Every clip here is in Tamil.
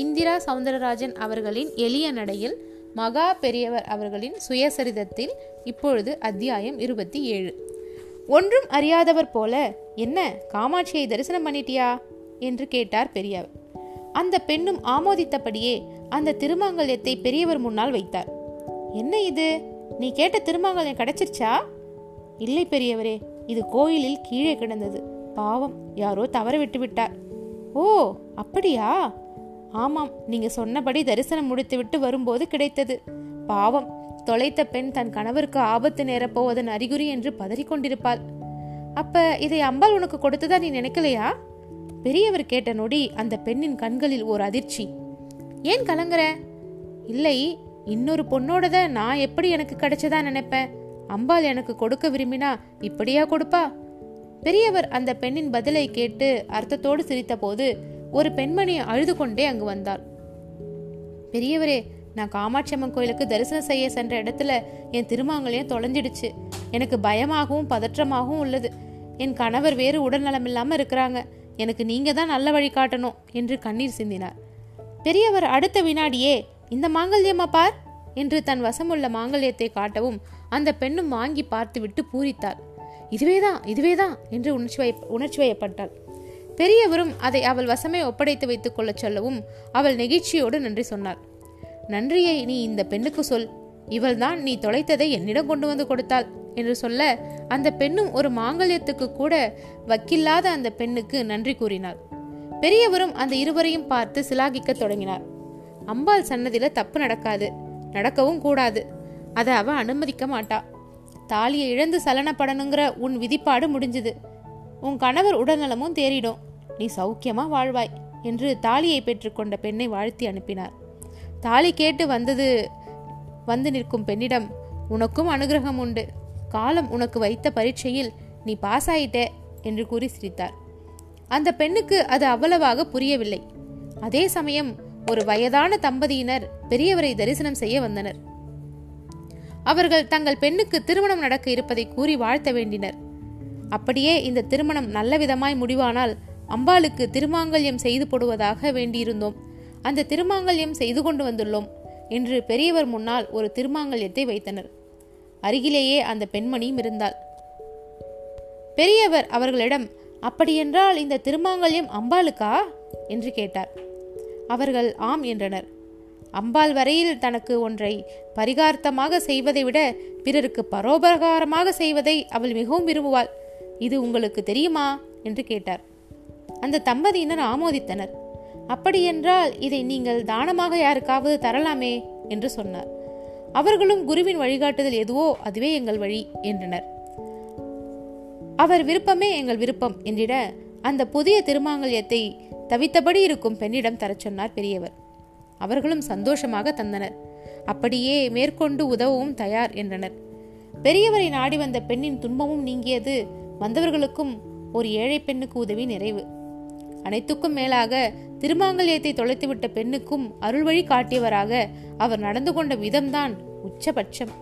இந்திரா சவுந்தரராஜன் அவர்களின் எளிய நடையில் மகா பெரியவர் அவர்களின் சுயசரிதத்தில் இப்பொழுது அத்தியாயம் இருபத்தி ஏழு. ஒன்றும் அறியாதவர் போல என்ன காமாட்சியை தரிசனம் பண்ணிட்டியா? என்று கேட்டார் பெரியவர் அந்த பெண்ணும் ஆமோதித்தபடியே அந்த திருமாங்கல்யத்தை பெரியவர் முன்னால் வைத்தார். என்ன இது? நீ கேட்ட திருமாங்கல்யம் கிடைச்சிருச்சா? இல்லை பெரியவரே இது கோயிலில் கீழே கிடந்தது. பாவம் யாரோ தவற விட்டு விட்டார் ஓ அப்படியா? ஆமாம் நீங்க சொன்னபடி தரிசனம் முடித்துவிட்டு வரும்போது கிடைத்தது. பாவம் தொலைத்த பெண் தன் கணவருக்கு ஆபத்து நேரப்போவதன் அறிகுறி என்று பதறிக்கொண்டிருப்பாள். அப்ப இதை அம்பாள் உனக்கு கொடுத்ததா நீ நினைக்கலையா? பெரியவர் கேட்ட நொடி அந்த பெண்ணின் கண்களில் ஓர் அதிர்ச்சி. ஏன் கலங்குற? இல்லை இன்னொரு பொண்ணோடத நான் எப்படி எனக்கு கிடைச்சதா நினைப்பேன் அம்பாள் எனக்கு கொடுக்க விரும்பினா இப்படியா கொடுப்பா? பெரியவர் அந்த பெண்ணின் பதிலை கேட்டு அர்த்தத்தோடு சிரித்தபோது ஒரு பெண்மணி அழுது கொண்டே அங்கு வந்தாள். பெரியவரே நான் காமாட்சி அம்மன் கோயிலுக்கு தரிசனம் செய்ய சென்ற இடத்துல என் திருமாங்கலையும் தொலைஞ்சிடுச்சு. எனக்கு பயமாகவும் பதற்றமாகவும் உள்ளது. என் கணவர் வேறு உடல்நலம் இல்லாமல் இருக்கிறாங்க. எனக்கு நீங்க தான் நல்ல வழி காட்டணும் என்று கண்ணீர் சிந்தினார். பெரியவர் அடுத்த வினாடியே இந்த மாங்கல்யமா பார்? என்று தன் வசமுள்ள மாங்கல்யத்தை காட்டவும் அந்த பெண்ணும் வாங்கி பார்த்துவிட்டு பூரித்தாள். இதுவேதான் இதுவேதான் என்று உணர்ச்சி வய உணர்ச்சி வயப்பட்டாள். பெரியவரும் அதை அவள் வசமே ஒப்படைத்து வைத்துக் கொள்ளச் சொல்லவும் அவள் நெகிழ்ச்சியோடு நன்றி சொன்னாள். நன்றியை நீ இந்த பெண்ணுக்கு சொல். இவள்தான் நீ தொலைத்ததை என்னிடம் கொண்டு வந்து கொடுத்தாள் என்று சொல்ல அந்த பெண்ணும் ஒரு மாங்கல்யத்துக்கு கூட வக்கில்லாத அந்த பெண்ணுக்கு நன்றி கூறினாள். பெரியவரும் அந்த இருவரையும் பார்த்து சிலாகிக்க தொடங்கினார். அம்பாள் சன்னதியில தப்பு நடக்காது நடக்கவும் கூடாது. அதை அவ அனுமதிக்க மாட்டா. தாலியை இழந்து சலனப்படணுங்கிற உன் விதிப்பாடு முடிஞ்சுது. உன் கணவர் உடல்நலமும் தேறிடும். நீ சௌக்கியமா வாழ்வாய் என்று தாலியை பெற்றுக்கொண்ட பெண்ணை வாழ்த்தி அனுப்பினார். தாலி கேட்டு வந்தது வந்து நிற்கும் பெண்ணிடம் உனக்கும் அனுகிரகம் உண்டு. காலம் உனக்கு வைத்த பரீட்சையில் நீ பாஸ் ஆயிட்டே என்று கூறி சிரித்தார். அந்த பெண்ணுக்கு அது அவ்வளவாக புரியவில்லை. அதே சமயம் ஒரு வயதான தம்பதியினர் பெரியவரை தரிசனம் செய்ய வந்தனர். அவர்கள் தங்கள் பெண்ணுக்கு திருமணம் நடக்க இருப்பதை கூறி வாழ்த்த வேண்டினர். அப்படியே இந்த திருமணம் நல்ல விதமாய் முடிவானால் அம்பாளுக்கு திருமாங்கல்யம் செய்து போடுவதாக வேண்டியிருந்தோம். அந்த திருமாங்கல்யம் செய்து கொண்டு வந்துள்ளோம் என்று பெரியவர் முன்னால் ஒரு திருமாங்கல்யத்தை வைத்தனர். அருகிலேயே அந்த பெண்மணியும் இருந்தாள். பெரியவர் அவர்களிடம் அப்படியென்றால் இந்த திருமாங்கல்யம் அம்பாளுக்கா? என்று கேட்டார். அவர்கள் ஆம் என்றனர். அம்பாள் வரையில் தனக்கு ஒன்றை பரிகார்த்தமாக செய்வதை விட பிறருக்கு பரோபகாரமாக செய்வதை அவள் மிகவும் விரும்புவாள். இது உங்களுக்கு தெரியுமா? என்று கேட்டார். அந்த தம்பதியினர் ஆமோதித்தனர். அப்படியென்றால் இதை நீங்கள் தானமாக யாருக்காவது தரலாமே? என்று சொன்னார். அவர்களும் குருவின் வழிகாட்டுதல் எதுவோ அதுவே எங்கள் வழி என்றனர். அவர் விருப்பமே எங்கள் விருப்பம் என்றிட அந்த புதிய திருமாங்கல்யத்தை தவித்தபடி இருக்கும் பெண்ணிடம் தரச் சொன்னார் பெரியவர். அவர்களும் சந்தோஷமாக தந்தனர். அப்படியே மேற்கொண்டு உதவவும் தயார் என்றனர். பெரியவரை நாடி வந்த பெண்ணின் துன்பமும் நீங்கியது வந்தவர்களுக்கும் ஒரு ஏழை பெண்ணுக்கு உதவி நிறைவு. அனைத்துக்கும் மேலாக திருமாங்கல்யத்தை தொலைத்துவிட்ட பெண்ணுக்கும் அருள்வழி காட்டியவராக அவர் நடந்து கொண்ட விதம்தான் உச்சபட்சம்.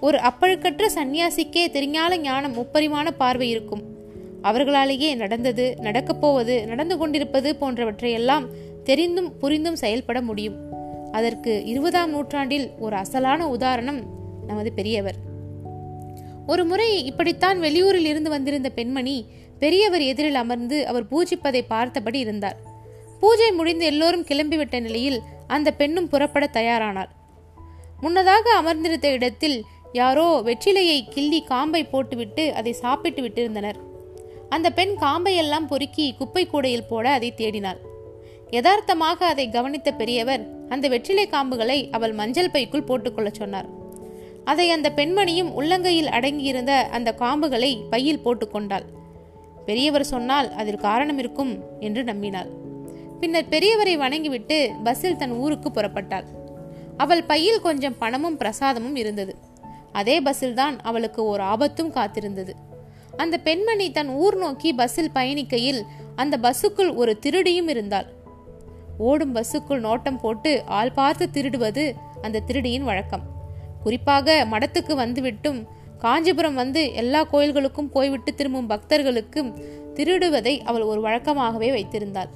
ஒரு அப்பழுக்கற்ற சந்நியாசிக்கே தெரிஞான ஞானம் முப்பரிமாண பார்வை இருக்கும். அவர்களாலேயே நடந்தது நடக்கப் போவது நடந்து கொண்டிருப்பது போன்றவற்றையெல்லாம் தெரிந்தும் புரிந்தும் செயல்பட முடியும். அதற்கு இருபதாம் நூற்றாண்டில் ஒரு அசலான உதாரணம் நமது பெரியவர். ஒரு முறை இப்படித்தான் வெளியூரில் இருந்து வந்திருந்த பெண்மணி பெரியவர் எதிரில் அமர்ந்து அவர் பூஜிப்பதை பார்த்தபடி இருந்தார். பூஜை முடிந்து எல்லோரும் கிளம்பிவிட்ட நிலையில் அந்த பெண்ணும் புறப்பட தயாரானார் முன்னதாக அமர்ந்திருந்த இடத்தில் யாரோ வெற்றிலையை கிள்ளி காம்பை போட்டுவிட்டு அதை சாப்பிட்டு விட்டிருந்தனர். அந்த பெண் காம்பையெல்லாம் பொறுக்கி குப்பை கூடையில் போட அதை தேடினாள். யதார்த்தமாக அதை கவனித்த பெரியவர் அந்த வெற்றிலை காம்புகளை அவள் மஞ்சள் பைக்குள் போட்டுக்கொள்ள சொன்னார். அதை அந்த பெண்மணியும் உள்ளங்கையில் அடங்கியிருந்த அந்த காம்புகளை பையில் போட்டுக்கொண்டாள் பெரியவர் சொன்னால் அதில் காரணம் இருக்கும் என்று நம்பினாள். பின்னர் பெரியவரை வணங்கிவிட்டு பஸ்ஸில் தன் ஊருக்கு புறப்பட்டாள். அவள் பையில் கொஞ்சம் பணமும் பிரசாதமும் இருந்தது. அதே பஸ்ஸில் தான் அவளுக்கு ஒரு ஆபத்தும் காத்திருந்தது. அந்த பெண்மணி தன் ஊர் நோக்கி பஸ்ஸில் பயணிக்கையில் அந்த பஸ்ஸுக்குள் ஒரு திருடியும் இருந்தாள். ஓடும் பஸ்ஸுக்குள் நோட்டம் போட்டு ஆள் பார்த்து திருடுவது அந்த திருடியின் வழக்கம். குறிப்பாக மடத்துக்கு வந்துவிட்டும் காஞ்சிபுரம் வந்து எல்லா கோயில்களுக்கும் போய்விட்டு திரும்பும் பக்தர்களுக்கும் திருடுவதை அவள் ஒரு வழக்கமாகவே வைத்திருந்தாள்.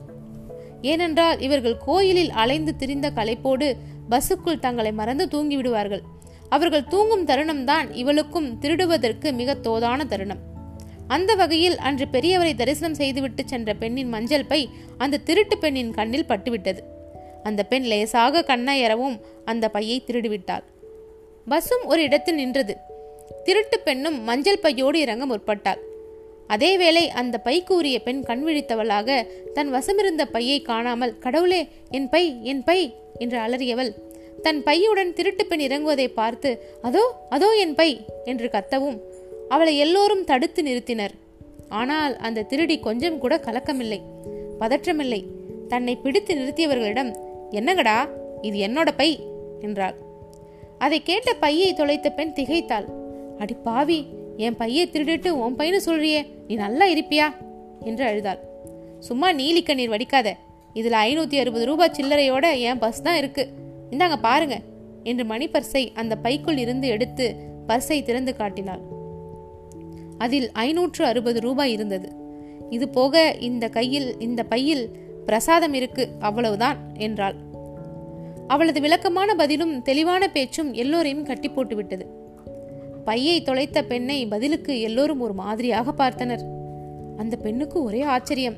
ஏனென்றால் இவர்கள் கோயிலில் அலைந்து திரிந்த களைப்போடு பஸ்ஸுக்குள் தங்களை மறந்து தூங்கி விடுவார்கள் அவர்கள் தூங்கும் தருணம்தான் இவளுக்கும் திருடுவதற்கு மிக தோதான தருணம். அந்த வகையில் அன்று பெரியவரை தரிசனம் செய்துவிட்டு சென்ற பெண்ணின் மஞ்சள் பை அந்த திருட்டு பெண்ணின் கண்ணில் பட்டுவிட்டது. அந்த பெண் லேசாக கண்ணயரவும் அந்த பையை திருடிவிட்டாள். பஸ்ஸும் ஒரு இடத்தில் நின்றது. திருட்டு பெண்ணும் மஞ்சள் பையோடு இறங்க முற்பட்டாள். அதேவேளை அந்த பை கூறிய பெண் கண் விழித்தவளாக தன் வசமிருந்த பையை காணாமல் கடவுளே என் பை என் பை என்று அலறியவள். தன் பையுடன் திருட்டு பெண் இறங்குவதை பார்த்து அதோ அதோ என் பை என்று கத்தவும். அவளை எல்லோரும் தடுத்து நிறுத்தினர். ஆனால் அந்த திருடி கொஞ்சம் கூட கலக்கமில்லை பதற்றமில்லை. தன்னை பிடித்து நிறுத்தியவர்களிடம் என்னங்கடா இது என்னோட பை? என்றாள். அதை கேட்ட பையை தொலைத்த பெண் திகைத்தாள். அடி பாவி என் பையை திருடிட்டு உன் பையனு சொல்றியே நீ நல்லா இருப்பியா? என்று அழுதாள். சும்மா நீலி கண்ணீர் வடிக்காத இதில் ஐநூற்றி அறுபது ரூபாய் சில்லறையோட என் பஸ் தான் இருக்கு. இந்தாங்க பாருங்க என்று மணி பர்ஸை அந்த பைக்குள் இருந்து எடுத்து பர்ஸை திறந்து காட்டினாள். அதில் ஐநூற்று அறுபது ரூபாய் இருந்தது. இது போக இந்த கையில் இந்த பையில் பிரசாதம் இருக்கு அவ்வளவுதான் என்றாள். அவளது விளக்கமான பதிலும் தெளிவான பேச்சும் எல்லோரையும் கட்டி போட்டு விட்டது பையை தொலைத்த பெண்ணை பதிலுக்கு எல்லோரும் ஒரு மாதிரியாக பார்த்தனர். அந்த பெண்ணுக்கு ஒரே ஆச்சரியம்.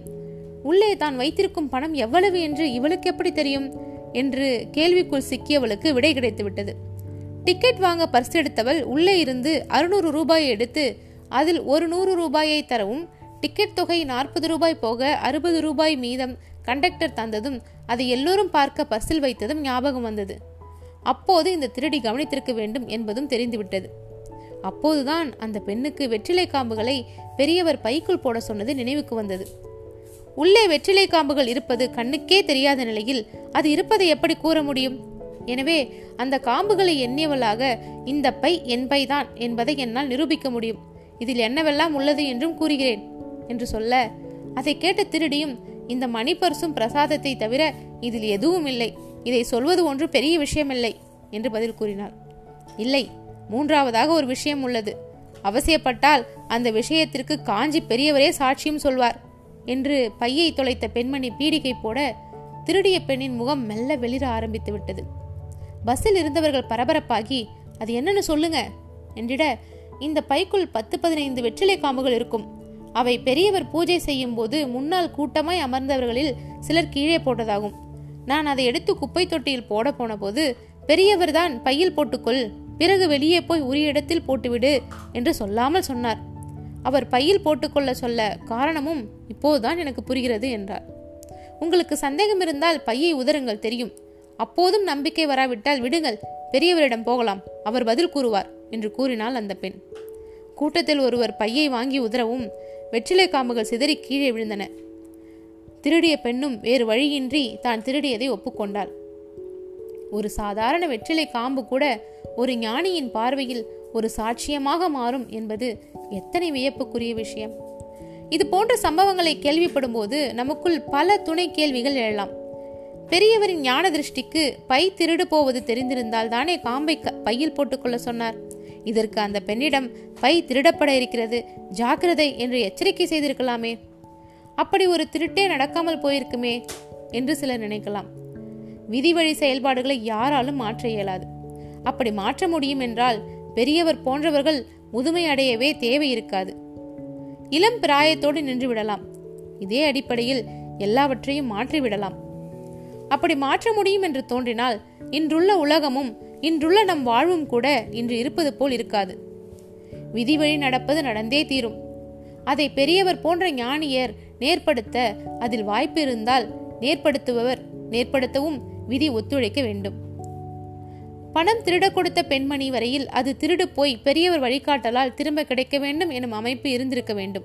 உள்ளே தான் வைத்திருக்கும் பணம் எவ்வளவு என்று இவளுக்கு எப்படி தெரியும்? என்று கேள்விக்குள் சிக்கியவளுக்கு விடை கிடைத்து விட்டது. டிக்கெட் வாங்க பர்ஸ் எடுத்தவள் உள்ளே இருந்து அறுநூறு ரூபாயை எடுத்து அதில் ஒரு நூறு ரூபாயை தரவும் டிக்கெட் தொகை நாற்பது ரூபாய் போக அறுபது ரூபாய் மீதம் கண்டக்டர் தந்ததும் அதை எல்லோரும் பார்க்க பர்சில் வைத்ததும் ஞாபகம் வந்தது. அப்போது இந்த திருடி கவனித்திருக்க வேண்டும் என்பதும் தெரிந்துவிட்டது. அப்போதுதான் அந்த பெண்ணுக்கு வெற்றிலை காம்புகளை பெரியவர் பைக்குள் போட சொன்னது நினைவுக்கு வந்தது. உள்ளே வெற்றிலை காம்புகள் இருப்பது கண்ணுக்கே தெரியாத நிலையில் அது இருப்பதை எப்படி கூற முடியும்? எனவே அந்த காம்புகளை எண்ணியவளாக இந்த பை என் பைதான் என்பதை என்னால் நிரூபிக்க முடியும். இதில் என்னவெல்லாம் உள்ளது என்றும் கூறுகிறேன் என்று சொல்ல அதை கேட்ட திருடியும் இந்த மணிப்பர்சும் பிரசாதத்தை தவிர இதில் எதுவும் இல்லை. இதை சொல்வது ஒன்று பெரிய விஷயமில்லை என்று பதில் கூறினார் இல்லை மூன்றாவதாக ஒரு விஷயம் உள்ளது. அவசியப்பட்டால் அந்த விஷயத்திற்கு காஞ்சி பெரியவரே சாட்சியும் சொல்வார் என்று பையை தொலைத்த பெண்மணி பீடிகை போட திருடிய பெண்ணின் முகம் மெல்ல வெளிர ஆரம்பித்து விட்டது. பஸ்ஸில் இருந்தவர்கள் பரபரப்பாகி அது என்னன்னு சொல்லுங்க என்றிட இந்த பைக்குள் பத்து பதினைந்து வெற்றிலை காம்புகள் இருக்கும். அவை பெரியவர் பூஜை செய்யும் போது முன்னால் கூட்டமாய் அமர்ந்தவர்களில் சிலர் கீழே போட்டதாகும். நான் அதை எடுத்து குப்பை தொட்டியில் போட போன போது பெரியவர் தான் பையில் போட்டுக்கொள் பிறகு வெளியே போய் உரிய இடத்தில் போட்டுவிடு என்று சொல்லாமல் சொன்னார். அவர் பையில் போட்டுக்கொள்ள சொல்ல காரணமும் இப்போதுதான் எனக்கு புரிகிறது என்றார். உங்களுக்கு சந்தேகம் இருந்தால் பையை உதருங்கள் தெரியும். அப்போதும் நம்பிக்கை வராவிட்டால் விடுங்கள். பெரியவரிடம் போகலாம். அவர் பதில் கூறுவார் என்று கூறினாள் அந்த பெண். கூட்டத்தில் ஒருவர் பையை வாங்கி உதறவும் வெற்றிலை காம்புகள் சிதறி கீழே விழுந்தன. திருடிய பெண்ணும் வேறு வழியின்றி தான் திருடியதை ஒப்புக்கொண்டாள். ஒரு சாதாரண வெற்றிலை காம்பு கூட ஒரு ஞானியின் பார்வையில் ஒரு சாட்சியமாக மாறும் என்பது எத்தனை வியப்புக்குரிய விஷயம். இது போன்ற சம்பவங்களை கேள்விப்படும் போது நமக்குள் பல துணை கேள்விகள் எழலாம். பெரியவரின் ஞான திருஷ்டிக்கு பை திருடு போவது தெரிந்திருந்தால் தானே காம்பை பையில் போட்டுக்கொள்ள சொன்னார். இதற்கு அந்த பெண்ணிடம் பை திருடப்பட இருக்கிறது ஜாக்கிரதை என்று எச்சரிக்கை செய்திருக்கலாமே. அப்படி ஒரு திருட்டே நடக்காமல் போயிருக்குமே என்று சிலர் நினைக்கலாம். விதி வழி செயல்பாடுகளை யாராலும் மாற்ற இயலாது. அப்படி மாற்ற முடியும் என்றால் பெரியவர் போன்றவர்கள் முதுமை அடையவே தேவை இருக்காது. இளம் பிராயத்தோடு நின்று விடலாம். இதே அடிப்படையில் எல்லாவற்றையும் மாற்றிவிடலாம் அப்படி மாற்ற முடியும் என்று தோன்றினால் இன்றுள்ள உலகமும் இன்றுள்ள நம் வாழ்வும் கூட இன்று இருப்பது போல் இருக்காது. விதி வழி நடப்பது நடந்தே தீரும். அதை பெரியவர் போன்ற ஞானியர் நேர்படுத்த அதில் வாய்ப்பு இருந்தால் நேர்படுத்துபவர் நேர்படுத்தவும் விதி ஒத்துழைக்க வேண்டும். பணம் திருட கொடுத்த பெண்மணி வரையில் அது திருடு போய் பெரியவர் வழிகாட்டலால் திரும்ப கிடைக்க வேண்டும் எனும் அமைப்பு இருந்திருக்க வேண்டும்.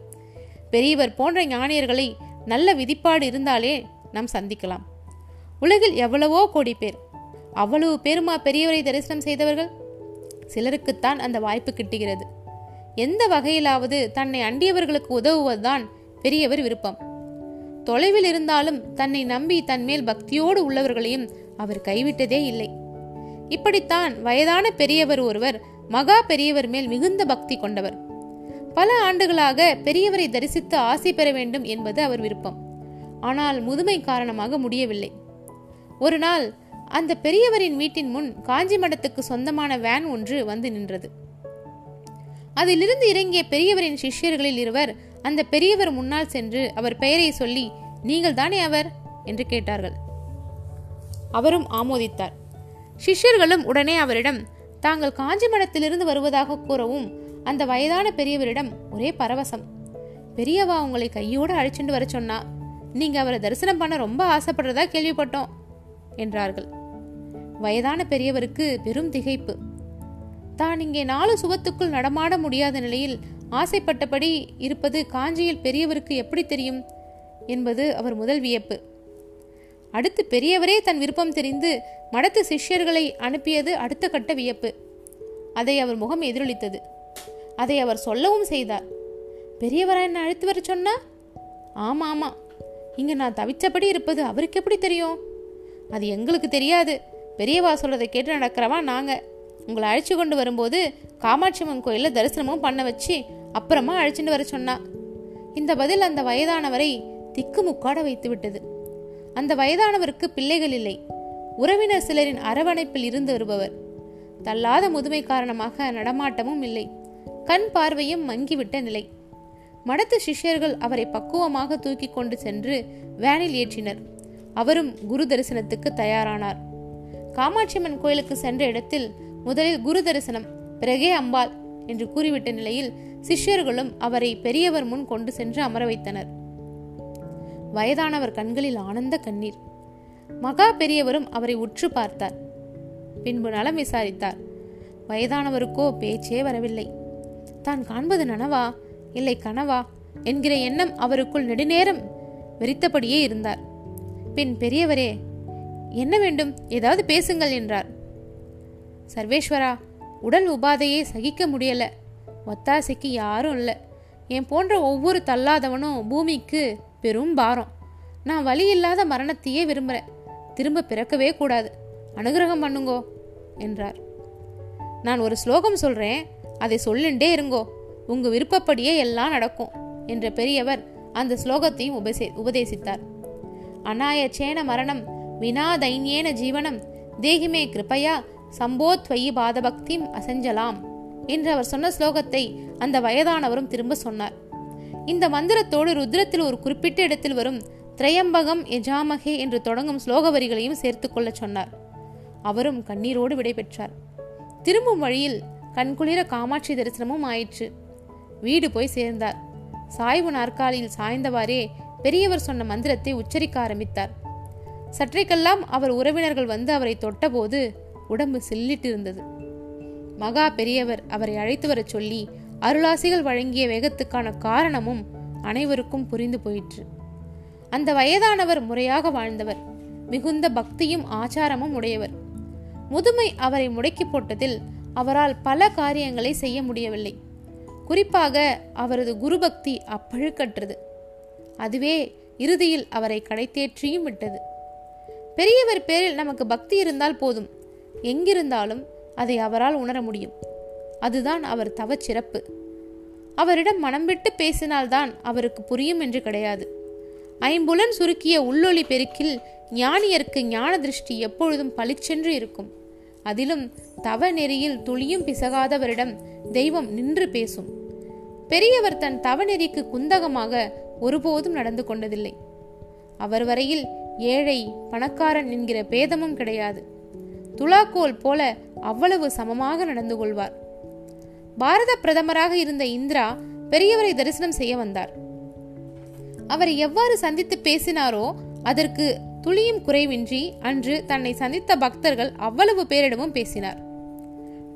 பெரியவர் போன்ற ஞானியர்களை நல்ல விதிப்பாடு இருந்தாலே நாம் சந்திக்கலாம். உலகில் எவ்வளவோ கோடி பேர். அவ்வளவு பேருமா பெரியவரை தரிசனம் செய்தவர்கள்? சிலருக்குத்தான் அந்த வாய்ப்பு கிட்டுகிறது. எந்த வகையிலாவது தன்னை அண்டியவர்களுக்கு உதவுவதுதான் பெரியவர் விருப்பம். தொலைவில் இருந்தாலும் தன்னை நம்பி தன்மேல் பக்தியோடு உள்ளவர்களையும் அவர் கைவிட்டதே இல்லை. இப்படித்தான் வயதான பெரியவர் ஒருவர் மகா பெரியவர் மேல் மிகுந்த பக்தி கொண்டவர். பல ஆண்டுகளாக பெரியவரை தரிசித்து ஆசை பெற வேண்டும் என்பது அவர் விருப்பம். ஆனால் முதுமை காரணமாக முடியவில்லை. ஒரு நாள் அந்த பெரியவரின் வீட்டின் முன் காஞ்சி மடத்துக்கு சொந்தமான வேன் ஒன்று வந்து நின்றது. அதிலிருந்து இறங்கிய பெரியவரின் சிஷ்யர்களில் இருவர் அந்த பெரியவர் முன்னால் சென்று அவர் பெயரை சொல்லி நீங்கள் தானே அவர்? என்று கேட்டார்கள். அவரும் ஆமோதித்தார். சிஷ்யர்களும் உடனே அவரிடம் தாங்கள் காஞ்சி மடத்திலிருந்து வருவதாக கூறவும் அந்த வயதான பெரியவரிடம் ஒரே பரவசம். பெரியவா உங்களை கையோடு அழைச்சிட்டு வர சொன்னா நீங்க அவரை தரிசனம் பண்ண ரொம்ப ஆசைப்படுறதா கேள்விப்பட்டோம் என்றார்கள். வயதான பெரியவருக்கு பெரும் திகைப்பு. தான் இங்கே நாலு சுவத்துக்குள் நடமாட முடியாத நிலையில் ஆசைப்பட்டபடி இருப்பது காஞ்சியில் பெரியவருக்கு எப்படி தெரியும்? என்பது அவர் முதல் வியப்பு. அடுத்து பெரியவரே தன் விருப்பம் தெரிந்து மடத்து சிஷ்யர்களை அனுப்பியது அடுத்த கட்ட வியப்பு. அதை அவர் முகம் எதிரொலித்தது. அதை அவர் சொல்லவும் செய்தார். பெரியவரா என்ன அழைத்து வர சொன்னா? ஆமா ஆமா இங்கே நான் தவிச்சபடி இருப்பது அவருக்கு எப்படி தெரியும்? அது எங்களுக்கு தெரியாது. பெரியவா சொல்றதை கேட்டு நடக்கிறவா நாங்கள் உங்களை அழைச்சு கொண்டு வரும்போது காமாட்சி அம்மன் கோயிலில் தரிசனமும் பண்ண வச்சு அப்புறமா அழைச்சிட்டு வர சொன்னா. இந்த பதில் அந்த வயதானவரை திக்குமுக்காட வைத்து விட்டது அந்த வயதானவருக்கு பிள்ளைகள் இல்லை. உறவினர் சிலரின் அரவணைப்பில் இருந்து வருபவர். தள்ளாத முதுமை காரணமாக நடமாட்டமும் இல்லை. கண் பார்வையும் மங்கிவிட்ட நிலை. மடத்து சிஷ்யர்கள் அவரை பக்குவமாக தூக்கி கொண்டு சென்று வேனில் ஏற்றினர். அவரும் குரு தரிசனத்துக்கு தயாரானார். காமாட்சியம்மன் கோயிலுக்கு சென்ற இடத்தில் முதலில் குரு தரிசனம் பிறகே அம்பாள் என்று கூறிவிட்ட நிலையில் சிஷ்யர்களும் அவரை பெரியவர் முன் கொண்டு சென்று அமர வைத்தனர். வயதானவர் கண்களில் ஆனந்த கண்ணீர். மகா பெரியவரும் அவரை உற்று பார்த்தார். பின்பு நலம் விசாரித்தார். வயதானவருக்கோ பேச்சே வரவில்லை. தான் காண்பது நனவா? இல்லை கனவா? என்கிற எண்ணம் அவருக்குள் நெடுநேரம் வெறித்தபடியே இருந்தார். பின் பெரியவரே என்ன வேண்டும்? ஏதாவது பேசுங்கள் என்றார். சர்வேஸ்வரா உடல் உபாதையை சகிக்க முடியல. ஒத்தாசைக்கு யாரும் இல்லை. என் போன்ற ஒவ்வொரு தள்ளாதவனும் பூமிக்கு பெரும் பாரம். நான் வழி இல்லாத மரணத்தையே விரும்புகிறேன் திரும்ப பிறக்கவே கூடாது. அனுகிரகம் பண்ணுங்கோ என்றார். நான் ஒரு ஸ்லோகம் சொல்கிறேன் அதை சொல்லிண்டே இருங்கோ. உங்க விருப்பப்படியே எல்லாம் நடக்கும் என்ற பெரியவர் அந்த ஸ்லோகத்தையும் உபசே உபதேசித்தார். அநாயச்சேன மரணம் வினா தைன்யேன ஜீவனம் தேகிமே கிருப்பையா சம்போத்வயி பாதபக்திம் அசஞ்சலாம். என்று அவர் சொன்ன ஸ்லோகத்தை அந்த வயதானவரும் திரும்ப சொன்னார். இந்த மந்திரத்தோடு ருத்ரத்தில் ஒரு குறிப்பிட்ட இடத்தில் வரும் திரையம்பகம் எஜாமகே என்று தொடங்கும் ஸ்லோக வரிகளையும் சேர்த்து கொள்ள சொன்னார். அவரும் கண்ணீரோடு விடைபெற்றார் திரும்பும் வழியில் கண்குளிர காமாட்சி தரிசனமும் ஆயிற்று. வீடு போய் சேர்ந்தார். சாய்வு நாற்காலியில் சாய்ந்தவாறே பெரியவர் சொன்ன மந்திரத்தை உச்சரிக்க ஆரம்பித்தார். சற்றைக்கெல்லாம் அவர் உறவினர்கள் வந்து அவரை தொட்டபோது உடம்பு சில்லிட்டு இருந்தது மகா பெரியவர் அவரை அழைத்து வரச் சொல்லி அருளாசிகள் வழங்கிய வேகத்துக்கான காரணமும் அனைவருக்கும் புரிந்து போயிற்று. அந்த வயதானவர் முறையாக வாழ்ந்தவர். மிகுந்த பக்தியும் ஆச்சாரமும் உடையவர். முதுமை அவரை முடக்கி போட்டதில் அவரால் பல காரியங்களை செய்ய முடியவில்லை. குறிப்பாக அவரது குருபக்தி அப்பழுக்கற்றது. அதுவே இறுதியில் அவரை கடைத்தேற்றியும் விட்டது. பெரியவர் பேரில் நமக்கு பக்தி இருந்தால் போதும். எங்கிருந்தாலும் அதை அவரால் உணர முடியும். அதுதான் அவர் தவச்சிறப்பு. அவரிடம் மனம் விட்டு பேசினால்தான் அவருக்கு புரியும் என்று கிடையாது. ஐம்புலன் சுருக்கிய உள்ளொளி பெருக்கில் ஞானியருக்கு ஞான திருஷ்டி எப்பொழுதும் பளிச்சென்று இருக்கும். அதிலும் தவ நெறியில் துளியும் பிசகாதவரிடம் தெய்வம் நின்று பேசும். பெரியவர் தன் தவநெறிக்கு குந்தகமாக ஒருபோதும் நடந்து கொண்டதில்லை. அவர் வரையில் ஏழை பணக்காரன் என்கிற பேதமும் கிடையாது. துலாக்கோல் போல அவ்வளவு சமமாக நடந்து கொள்வார். பாரத பிரதமராக இருந்த இந்திரா பெரியவரை தரிசனம் செய்ய வந்தார். அவரை எவ்வாறு சந்தித்து பேசினாரோ அதற்கு துளியும் குறைவின்றி அன்று தன்னை சந்தித்த பக்தர்கள் அவ்வளவு பேரிடமும் பேசினார்.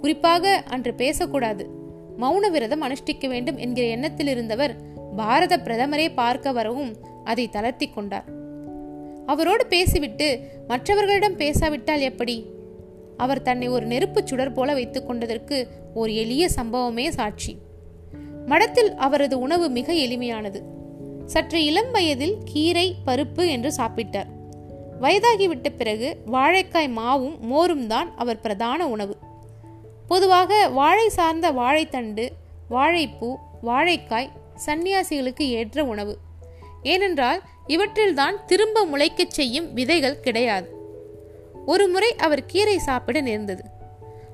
குறிப்பாக அன்று பேசக்கூடாது மௌன விரதம் அனுஷ்டிக்க வேண்டும் என்கிற எண்ணத்தில் இருந்தவர் பாரத பிரதமரே பார்க்க வரவும் அதை தளர்த்தி கொண்டார். அவரோடு பேசிவிட்டு மற்றவர்களிடம் பேசாவிட்டால் எப்படி? அவர் தன்னை ஒரு நெருப்புச் சுடர் போல வைத்துக் கொண்டதற்கு ஒரு எளிய சம்பவமே சாட்சி. மடத்தில் அவரது உணவு மிக எளிமையானது. சற்று இளம் வயதில் கீரை பருப்பு என்று சாப்பிட்டார். வயதாகிவிட்ட பிறகு வாழைக்காய் மாவும் மோரும் தான் அவர் பிரதான உணவு. பொதுவாக வாழை சார்ந்த வாழைத்தண்டு வாழைப்பூ வாழைக்காய் சன்னியாசிகளுக்கு ஏற்ற உணவு. ஏனென்றால் இவற்றில்தான் திரும்ப முளைக்கச் செய்யும் விதைகள் கிடையாது. ஒரு முறை அவர் கீரை சாப்பிட நேர்ந்தது.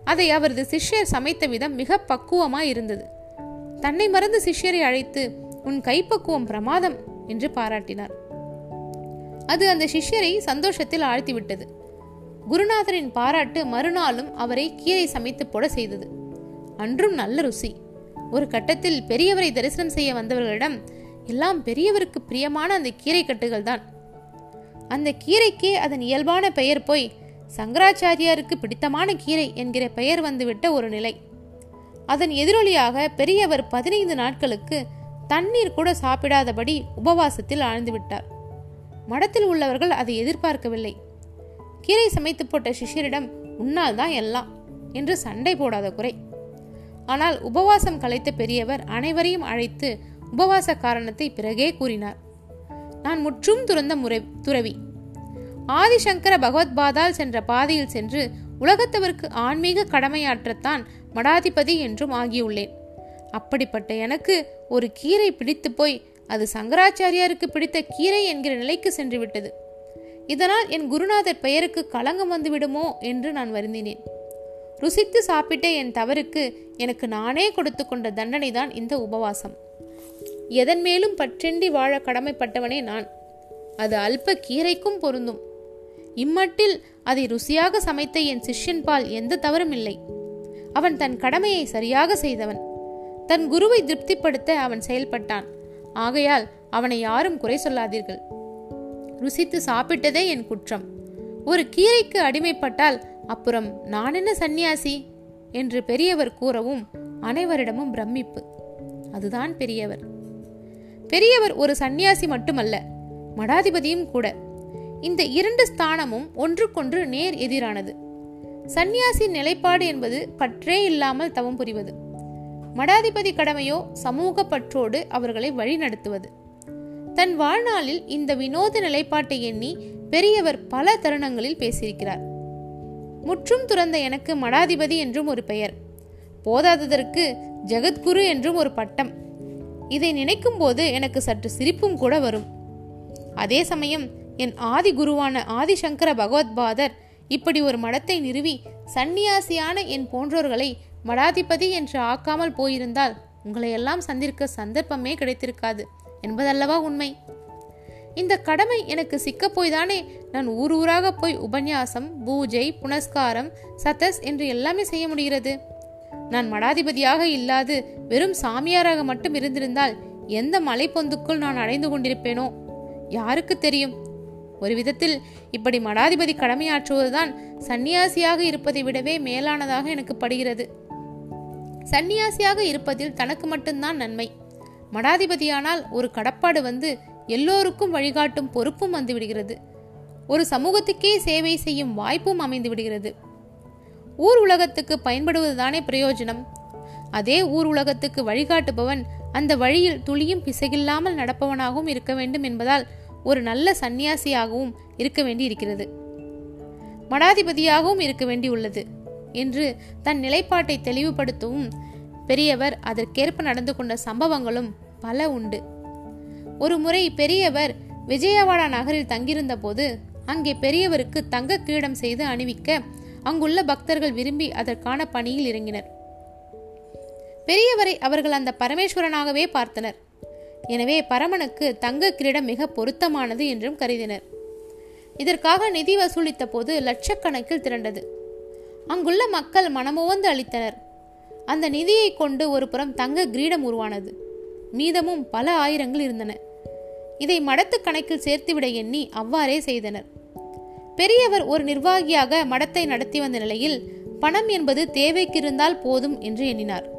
அதை அவரது சிஷ்யர் சமைத்த விதம் மிக பக்குவமாய் இருந்தது. தன்னை மறந்து சிஷ்யரை அழைத்து உன் கைப்பக்குவம் பிரமாதம் என்று பாராட்டினார். அது அந்த சிஷ்யரை சந்தோஷத்தில் ஆழ்த்திவிட்டது. குருநாதரின் பாராட்டு மறுநாளும் அவரை கீரை சமைத்து போட செய்தது. அன்றும் நல்ல ருசி. ஒரு கட்டத்தில் பெரியவரை தரிசனம் செய்ய வந்தவர்களிடம் எல்லாம் பெரியவருக்கு பிரியமான அந்த கீரை கட்டுகள் தான். அந்த கீரைக்கே அதன் இயல்பான பெயர் போய் சங்கராச்சாரியாருக்கு பிடித்தமான கீரை என்கிற பெயர் வந்துவிட்ட ஒரு நிலை. அதன் எதிரொலியாக பெரியவர் பதினைந்து நாட்களுக்கு தண்ணீர் கூட சாப்பிடாதபடி உபவாசத்தில் ஆழ்ந்து விட்டார் மடத்தில் உள்ளவர்கள் அதை எதிர்பார்க்கவில்லை. கீரை சமைத்து போட்ட சிஷ்யரிடம் உன்னால் தான் எல்லாம் என்று சண்டை போடாத குறை. ஆனால் உபவாசம் கலைத்த பெரியவர் அனைவரையும் அழைத்து உபவாச காரணத்தை பிறகே கூறினார். நான் முற்றும் துறந்த முறை துறவி. ஆதிசங்கர பகவத்பாதால் சென்ற பாதையில் சென்று உலகத்தவருக்கு ஆன்மீக கடமையாற்றத்தான் மடாதிபதி என்றும் ஆகியுள்ளேன். அப்படிப்பட்ட எனக்கு ஒரு கீரை பிடித்து போய் அது சங்கராச்சாரியாருக்கு பிடித்த கீரை என்கிற நிலைக்கு சென்று விட்டது. இதனால் என் குருநாதர் பெயருக்கு களங்கம் வந்துவிடுமோ என்று நான் வருந்தினேன். ருசித்து சாப்பிட்ட என் தவறுக்கு எனக்கு நானே கொடுத்து கொண்ட தண்டனை தான் இந்த உபவாசம். எதன் மேலும் பற்றின்றி வாழ கடமைப்பட்டவனே நான். அது அல்ப கீரைக்கும் பொருந்தும். இம்மட்டில் அதை ருசியாக சமைத்த என் சிஷ்யன் பால் எந்த தவறும் இல்லை. அவன் தன் கடமையை சரியாக செய்தவன். தன் குருவை திருப்திப்படுத்த அவன் செயல்பட்டான். ஆகையால் அவனை யாரும் குறை சொல்லாதீர்கள். ருசித்து சாப்பிட்டதே என் குற்றம். ஒரு கீரைக்கு அடிமைப்பட்டால் அப்புறம் நான் என்ன சந்நியாசி? என்று பெரியவர் கூறவும் அனைவரிடமும் பிரமிப்பு. அதுதான் பெரியவர். பெரியவர் ஒரு சந்நியாசி மட்டுமல்ல மடாதிபதியும் கூட. இந்த இரண்டு ஸ்தானமும் ஒன்றுக்கொன்று நேர் எதிரானது. சந்நியாசியின் நிலைப்பாடு என்பது பற்றே இல்லாமல் தவம் புரிவது. மடாதிபதி கடமையோ சமூக பற்றோடு அவர்களை வழிநடத்துவது தன் வாழ்நாளில் இந்த வினோத நிலைப்பாட்டை எண்ணி பெரியவர் பல தருணங்களில் பேசியிருக்கிறார். முற்றும் துறந்த எனக்கு மடாதிபதி என்றும் ஒரு பெயர். போதாததற்கு ஜெகத்குரு என்றும் ஒரு பட்டம். இதை நினைக்கும் போது எனக்கு சற்று சிரிப்பும் கூட வரும். அதே சமயம் என் ஆதி குருவான ஆதிசங்கர பகவத்பாதர் இப்படி ஒரு மடத்தை நிறுவி சந்நியாசியான என் போன்றோர்களை மடாதிபதி என்று ஆக்காமல் போயிருந்தால் உங்களையெல்லாம் சந்திருக்க சந்தர்ப்பமே கிடைத்திருக்காது என்பதல்லவா உண்மை. இந்த கடமை எனக்கு சிக்கப்போய்தானே நான் ஊர் ஊராக போய் உபன்யாசம் பூஜை புனஸ்காரம் சதஸ் என்று எல்லாமே செய்ய முடிகிறது. நான் மடாதிபதியாக இல்லாது வெறும் சாமியாராக மட்டும் இருந்திருந்தால் எந்த மலைப்பொந்துக்குள் நான் அடைந்து கொண்டிருப்பேனோ? யாருக்கு தெரியும்? ஒரு விதத்தில் இப்படி மடாதிபதி கடமையாற்றுவதுதான் சந்நியாசியாக இருப்பதை விடவே மேலானதாக எனக்கு படுகிறது. சந்நியாசியாக இருப்பதில் தனக்கு மட்டும்தான் நன்மை. மடாதிபதியானால் ஒரு கடப்பாடு வந்து எல்லோருக்கும் வழிகாட்டும் பொறுப்பும் வந்து விடுகிறது ஒரு சமூகத்துக்கே சேவை செய்யும் வாய்ப்பும் அமைந்து விடுகிறது ஊர் உலகத்துக்கு பயன்படுவதுதானே பிரயோஜனம். அதே ஊர் உலகத்துக்கு வழிகாட்டுபவன் அந்த வழியில் துளியும் பிசகில்லாமல் நடப்பவனாகவும் இருக்க வேண்டும் என்பதால் ஒரு நல்ல சந்நியாசியாகவும் இருக்க வேண்டி இருக்கிறது மடாதிபதியாகவும் இருக்க வேண்டியுள்ளது என்று தன் நிலைப்பாட்டை தெளிவுபடுத்தவும் பெரியவர் அதற்கேற்ப நடந்து கொண்ட சம்பவங்களும் பல உண்டு. ஒரு முறை பெரியவர் விஜயவாடா நகரில் தங்கியிருந்த போது அங்கே பெரியவருக்கு தங்க கிரீடம் செய்து அணிவிக்க அங்குள்ள பக்தர்கள் விரும்பி அதற்கான பணியில் இறங்கினர். பெரியவரை அவர்கள் அந்த பரமேஸ்வரனாகவே பார்த்தனர். எனவே பரமனுக்கு தங்க கிரீடம் மிக பொருத்தமானது என்றும் கருதினர். இதற்காக நிதி வசூலித்த போது லட்சக்கணக்கில் திரண்டது. அங்குள்ள மக்கள் மனமுவந்து அளித்தனர். அந்த நிதியை கொண்டு ஒரு புறம் தங்க கிரீடம் உருவானது. மீதமும் பல ஆயிரங்கள் இருந்தன. இதை மடத்து கணக்கில் சேர்த்துவிட எண்ணி அவ்வாறே செய்தனர். பெரியவர் ஒரு நிர்வாகியாக மடத்தை நடத்தி வந்த நிலையில் பணம் என்பது தேவைக்கிருந்தால் போதும் என்று எண்ணினார்.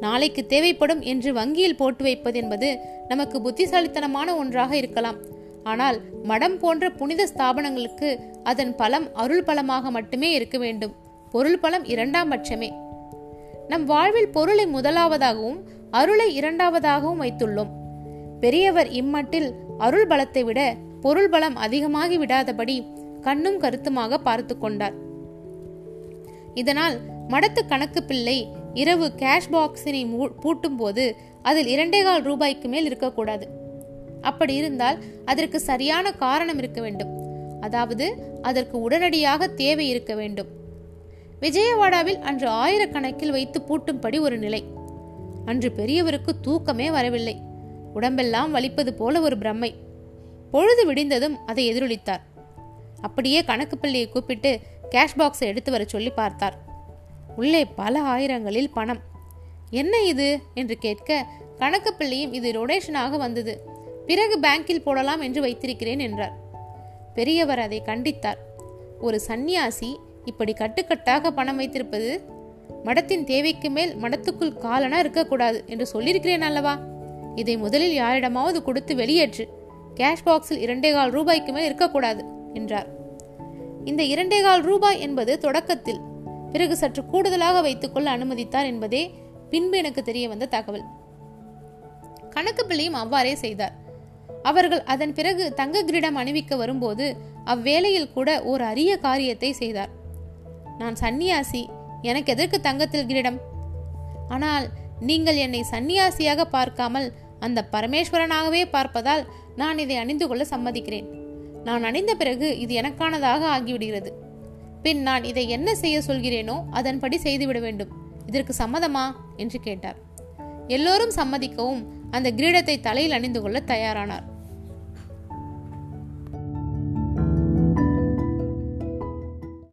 நாளைக்கு தேவைப்படும் என்று வங்கியில் போட்டு வைப்பது என்பது நமக்கு புத்திசாலித்தனமான ஒன்றாக இருக்கலாம். ஆனால் மடம் போன்ற புனித ஸ்தாபனங்களுக்கு அதன் பலம் அருள் பலமாக மட்டுமே இருக்க வேண்டும். பொருள் பலம் இரண்டாம் பட்சமே. நம் வாழ்வில் பொருளை முதலாவதாகவும் அருளை இரண்டாவதாகவும் வைத்துள்ளோம். பெரியவர் இம்மட்டில் அருள் பலத்தை விட பொருள் பலம் அதிகமாகி விடாதபடி கண்ணும் கருத்துமாக பார்த்து கொண்டார். இதனால் மடத்து கணக்கு பிள்ளை இரவு கேஷ் பாக்ஸினை பூட்டும் போது அதில் இரண்டே கால் ரூபாய்க்கு மேல் இருக்கக்கூடாது. அப்படி இருந்தால் அதற்கு சரியான காரணம் இருக்க வேண்டும். அதாவது அதற்கு உடனடியாக தேவை இருக்க வேண்டும். விஜயவாடாவில் அன்று ஆயிரக்கணக்கில் வைத்து பூட்டும்படி ஒரு நிலை. அன்று பெரியவருக்கு தூக்கமே வரவில்லை. உடம்பெல்லாம் வலிப்பது போல ஒரு பிரம்மை. பொழுது விடிந்ததும் அதை எதிரொலித்தார். அப்படியே கணக்கு பிள்ளையை கூப்பிட்டு கேஷ் பாக்ஸை எடுத்து வர சொல்லி பார்த்தார். உள்ளே பல ஆயிரங்களில் பணம். என்ன இது? என்று கேட்க கணக்கு பிள்ளையும் இது ரொடேஷனாக வந்தது. பிறகு பேங்கில் போடலாம் என்று வைத்திருக்கிறேன் என்றார். பெரியவர் அதை கண்டித்தார். ஒரு சந்நியாசி இப்படி கட்டுக்கட்டாக பணம் வைத்திருப்பது? மடத்தின் தேவைக்கு மேல் மடத்துக்குள் காலனா இருக்கக்கூடாது என்று சொல்லியிருக்கிறேன் அல்லவா? இதை முதலில் யாரிடமாவது கொடுத்து வெளியேற்று. கேஷ் பாக்ஸில் இரண்டே கால் ரூபாய்க்கு மேல் இருக்கக்கூடாது என்றார். இந்த இரண்டே கால் ரூபாய் என்பது தொடக்கத்தில் பிறகு சற்று கூடுதலாக வைத்துக்கொள்ள அனுமதித்தார் என்பதே பின்பு எனக்கு தெரிய வந்த தகவல். கணக்கு பிள்ளையும் அவ்வாறே செய்தார். அவர்கள் அதன் பிறகு தங்க கிரீடம் அணிவிக்க வரும்போது அவ்வேளையில் கூட ஓர் அரிய காரியத்தை செய்தார். நான் சந்நியாசி எனக்கு எதற்கு தங்கத்தில் கிரீடம்? ஆனால் நீங்கள் என்னை சந்நியாசியாக பார்க்காமல் அந்த பரமேஸ்வரனாகவே பார்ப்பதால் நான் இதை அணிந்து கொள்ள சம்மதிக்கிறேன். நான் அணிந்த பிறகு இது எனக்கானதாக ஆகிவிடுகிறது. பின் நான் இதை என்ன செய்ய சொல்கிறேனோ அதன்படி செய்துவிட வேண்டும். இதற்கு சம்மதமா? என்று கேட்டார். எல்லோரும் சம்மதிக்கவும் அந்த கிரீடத்தை தலையில் அணிந்து கொள்ள தயாரானார்.